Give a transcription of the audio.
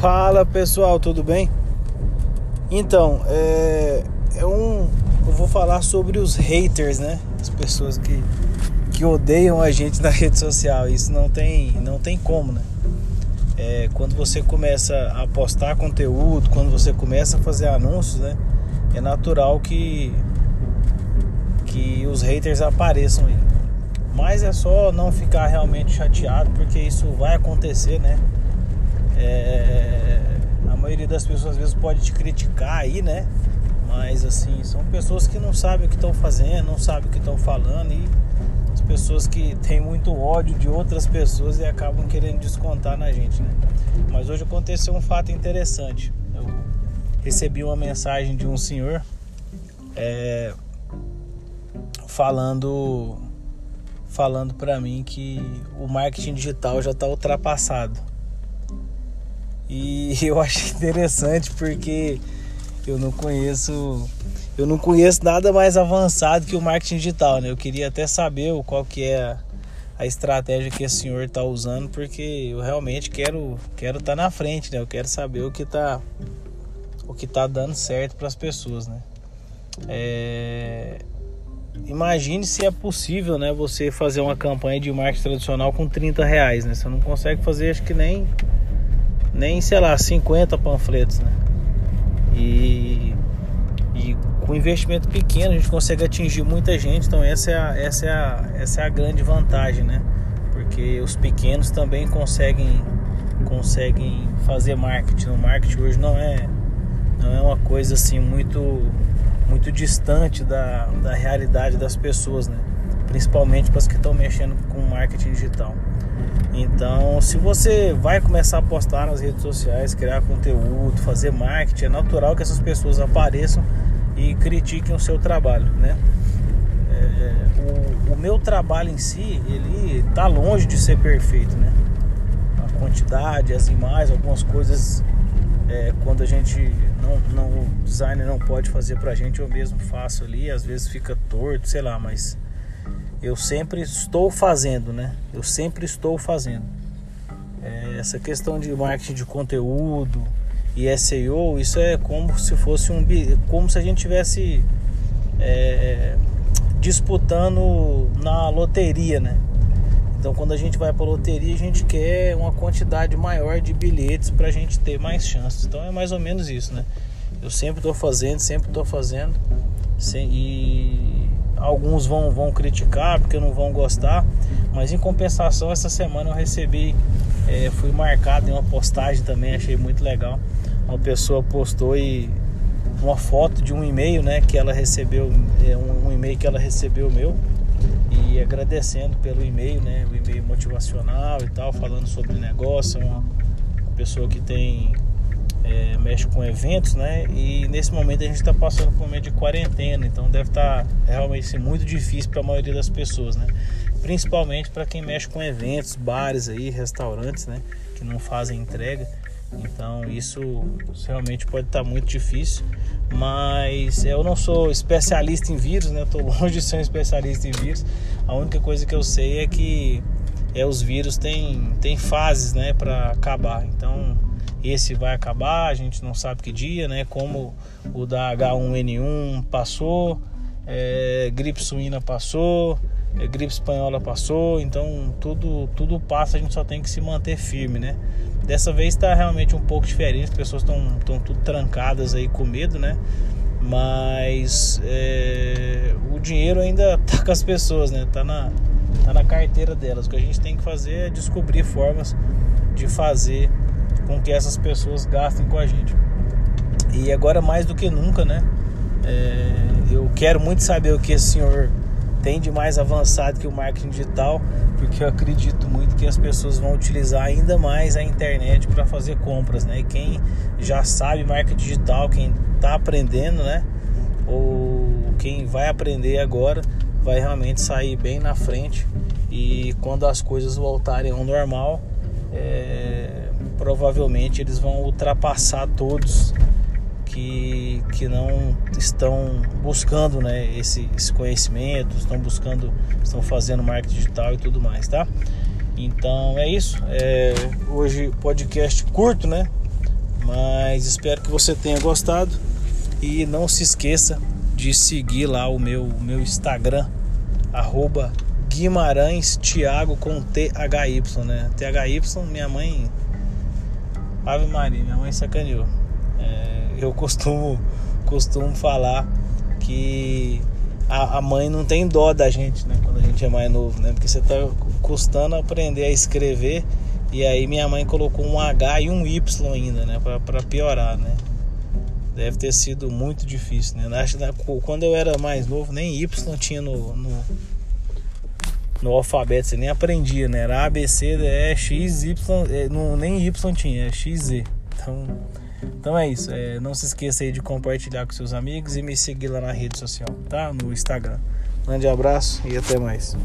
Fala pessoal, tudo bem? Então, é, é um, eu vou falar sobre os haters, né? As pessoas que, que odeiam a gente na rede social. Isso não tem, não tem como, né? É, quando você começa a postar conteúdo, quando você começa a fazer anúncios, né? É natural que, que os haters apareçam aí. Mas é só não ficar realmente chateado, porque isso vai acontecer, né? É, a maioria das pessoas às vezes pode te criticar aí, né? Mas assim, são pessoas que não sabem o que estão fazendo, não sabem o que estão falando e as pessoas que têm muito ódio de outras pessoas e acabam querendo descontar na gente, né? Mas hoje aconteceu um fato interessante. Eu recebi uma mensagem de um senhor é, falando falando para mim que o marketing digital já está ultrapassado. E eu achei interessante porque eu não conheço eu não conheço nada mais avançado que o marketing digital, né? Eu queria até saber qual que é a estratégia que esse senhor está usando, porque eu realmente quero quero estar tá na frente, né? Eu quero saber o que está o que tá dando certo para as pessoas, né? É... Imagine se é possível, né? Você fazer uma campanha de marketing tradicional com 30 reais, né? Você não consegue fazer, acho que nem nem, sei lá, 50 panfletos, né? E, e com investimento pequeno a gente consegue atingir muita gente, então essa é a, essa é a, essa é a grande vantagem, né? Porque os pequenos também conseguem conseguem fazer marketing. O marketing hoje não é não é uma coisa assim muito muito distante da, da realidade das pessoas, né? Principalmente para as que estão mexendo com marketing digital. Então, se você vai começar a postar nas redes sociais, criar conteúdo, fazer marketing, é natural que essas pessoas apareçam e critiquem o seu trabalho, né? É, o, o, meu trabalho em si, ele está longe de ser perfeito, né? A quantidade, as imagens, algumas coisas, é, quando a gente não, não, o designer não pode fazer pra gente, eu mesmo faço ali, às vezes fica torto, sei lá, mas eu sempre estou fazendo, né? Eu sempre estou fazendo. É, essa questão de marketing de conteúdo e SEO, isso é como se fosse um como se a gente tivesse é, disputando na loteria, né? Então, quando a gente vai para loteria, a gente quer uma quantidade maior de bilhetes para a gente ter mais chances. Então, é mais ou menos isso, né? Eu sempre estou fazendo, sempre estou fazendo, sem, e alguns vão, vão criticar porque não vão gostar, mas em compensação essa semana eu recebi, é, fui marcado em uma postagem também, achei muito legal. Uma pessoa postou e uma foto de um e-mail, né, que ela recebeu, é, um, um e-mail que ela recebeu meu e agradecendo pelo e-mail, né, o e-mail motivacional e tal, falando sobre negócio, uma pessoa que tem é, mexe com eventos, né? E nesse momento a gente está passando por um momento de quarentena, então deve estar tá realmente muito difícil para a maioria das pessoas, né? Principalmente para quem mexe com eventos, bares aí, restaurantes, né? Que não fazem entrega. Então isso realmente pode estar tá muito difícil. Mas eu não sou especialista em vírus, né? Estou longe de ser um especialista em vírus. A única coisa que eu sei é que é, os vírus têm, têm fases, né? Para acabar. Então esse vai acabar, a gente não sabe que dia, né? Como o da H1N1 passou, é, gripe suína passou, é, gripe espanhola passou, então tudo tudo passa, a gente só tem que se manter firme, né? Dessa vez está realmente um pouco diferente, as pessoas estão tudo trancadas aí com medo, né? Mas é, o dinheiro ainda tá com as pessoas, né? Tá na tá na carteira delas. O que a gente tem que fazer é descobrir formas de fazer com que essas pessoas gastem com a gente. E agora mais do que nunca, né? É, eu quero muito saber o que esse senhor tem de mais avançado que o marketing digital, porque eu acredito muito que as pessoas vão utilizar ainda mais a internet para fazer compras, né? E quem já sabe marketing digital, quem está aprendendo, né? Ou quem vai aprender agora, vai realmente sair bem na frente. E quando as coisas voltarem ao normal, é, provavelmente eles vão ultrapassar todos que, que não estão buscando né, esse, esse conhecimento, estão buscando, estão fazendo marketing digital e tudo mais, tá? Então é isso. É, hoje podcast curto, né? Mas espero que você tenha gostado e não se esqueça de seguir lá o meu, o meu Instagram, arroba Guimarães Thiago com THY, né? THY, minha mãe. Ave Maria, minha mãe sacaneou. É, eu costumo, costumo falar que a, a, mãe não tem dó da gente, né? Quando a gente é mais novo, né? Porque você tá custando aprender a escrever e aí minha mãe colocou um H e um Y ainda, né? Pra, pra piorar, né? Deve ter sido muito difícil, né? Quando eu era mais novo, nem Y tinha no, no, no alfabeto, você nem aprendia, né? Era A, B, C, D, E, X, Y, é, não, nem Y tinha, é X, Z. Então, então é isso. É, não se esqueça aí de compartilhar com seus amigos e me seguir lá na rede social, tá? No Instagram. Grande abraço e até mais.